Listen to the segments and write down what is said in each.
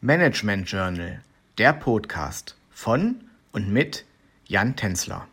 Management Journal, der Podcast von und mit Jan Tenzler.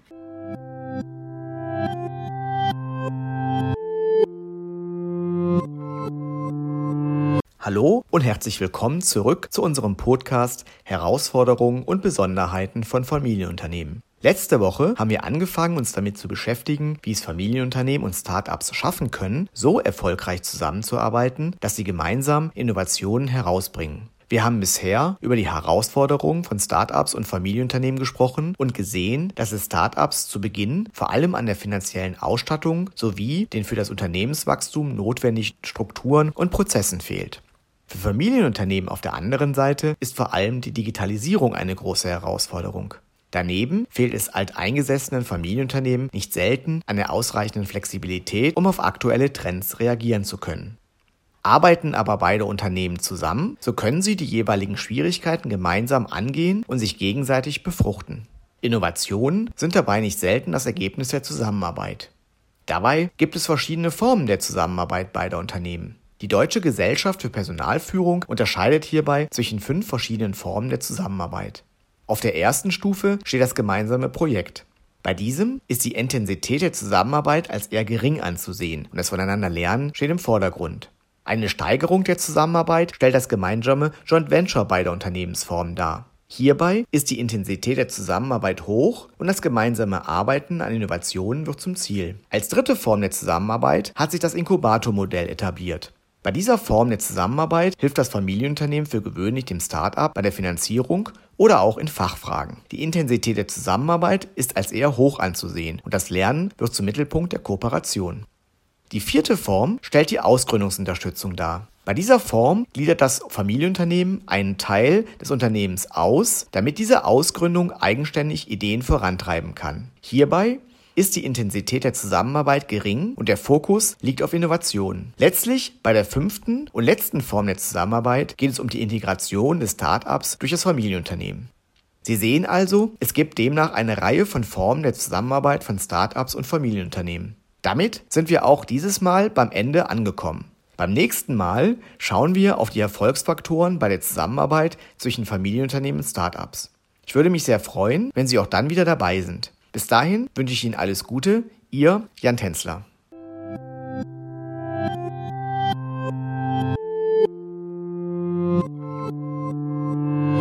Hallo und herzlich willkommen zurück zu unserem Podcast Herausforderungen und Besonderheiten von Familienunternehmen. Letzte Woche haben wir angefangen, uns damit zu beschäftigen, wie es Familienunternehmen und Startups schaffen können, so erfolgreich zusammenzuarbeiten, dass sie gemeinsam Innovationen herausbringen. Wir haben bisher über die Herausforderungen von Startups und Familienunternehmen gesprochen und gesehen, dass es Startups zu Beginn vor allem an der finanziellen Ausstattung sowie den für das Unternehmenswachstum notwendigen Strukturen und Prozessen fehlt. Für Familienunternehmen auf der anderen Seite ist vor allem die Digitalisierung eine große Herausforderung. Daneben fehlt es alteingesessenen Familienunternehmen nicht selten an der ausreichenden Flexibilität, um auf aktuelle Trends reagieren zu können. Arbeiten aber beide Unternehmen zusammen, so können sie die jeweiligen Schwierigkeiten gemeinsam angehen und sich gegenseitig befruchten. Innovationen sind dabei nicht selten das Ergebnis der Zusammenarbeit. Dabei gibt es verschiedene Formen der Zusammenarbeit beider Unternehmen. Die Deutsche Gesellschaft für Personalführung unterscheidet hierbei zwischen fünf verschiedenen Formen der Zusammenarbeit. Auf der ersten Stufe steht das gemeinsame Projekt. Bei diesem ist die Intensität der Zusammenarbeit als eher gering anzusehen und das Voneinanderlernen steht im Vordergrund. Eine Steigerung der Zusammenarbeit stellt das gemeinsame Joint Venture beider Unternehmensformen dar. Hierbei ist die Intensität der Zusammenarbeit hoch und das gemeinsame Arbeiten an Innovationen wird zum Ziel. Als dritte Form der Zusammenarbeit hat sich das Inkubatormodell etabliert. Bei dieser Form der Zusammenarbeit hilft das Familienunternehmen für gewöhnlich dem Start-up bei der Finanzierung oder auch in Fachfragen. Die Intensität der Zusammenarbeit ist als eher hoch anzusehen und das Lernen wird zum Mittelpunkt der Kooperation. Die vierte Form stellt die Ausgründungsunterstützung dar. Bei dieser Form gliedert das Familienunternehmen einen Teil des Unternehmens aus, damit diese Ausgründung eigenständig Ideen vorantreiben kann. Hierbei ist die Intensität der Zusammenarbeit gering und der Fokus liegt auf Innovation. Letztlich bei der fünften und letzten Form der Zusammenarbeit geht es um die Integration des Startups durch das Familienunternehmen. Sie sehen also, es gibt demnach eine Reihe von Formen der Zusammenarbeit von Startups und Familienunternehmen. Damit sind wir auch dieses Mal beim Ende angekommen. Beim nächsten Mal schauen wir auf die Erfolgsfaktoren bei der Zusammenarbeit zwischen Familienunternehmen und Startups. Ich würde mich sehr freuen, wenn Sie auch dann wieder dabei sind. Bis dahin wünsche ich Ihnen alles Gute, Ihr Jan Tänzler.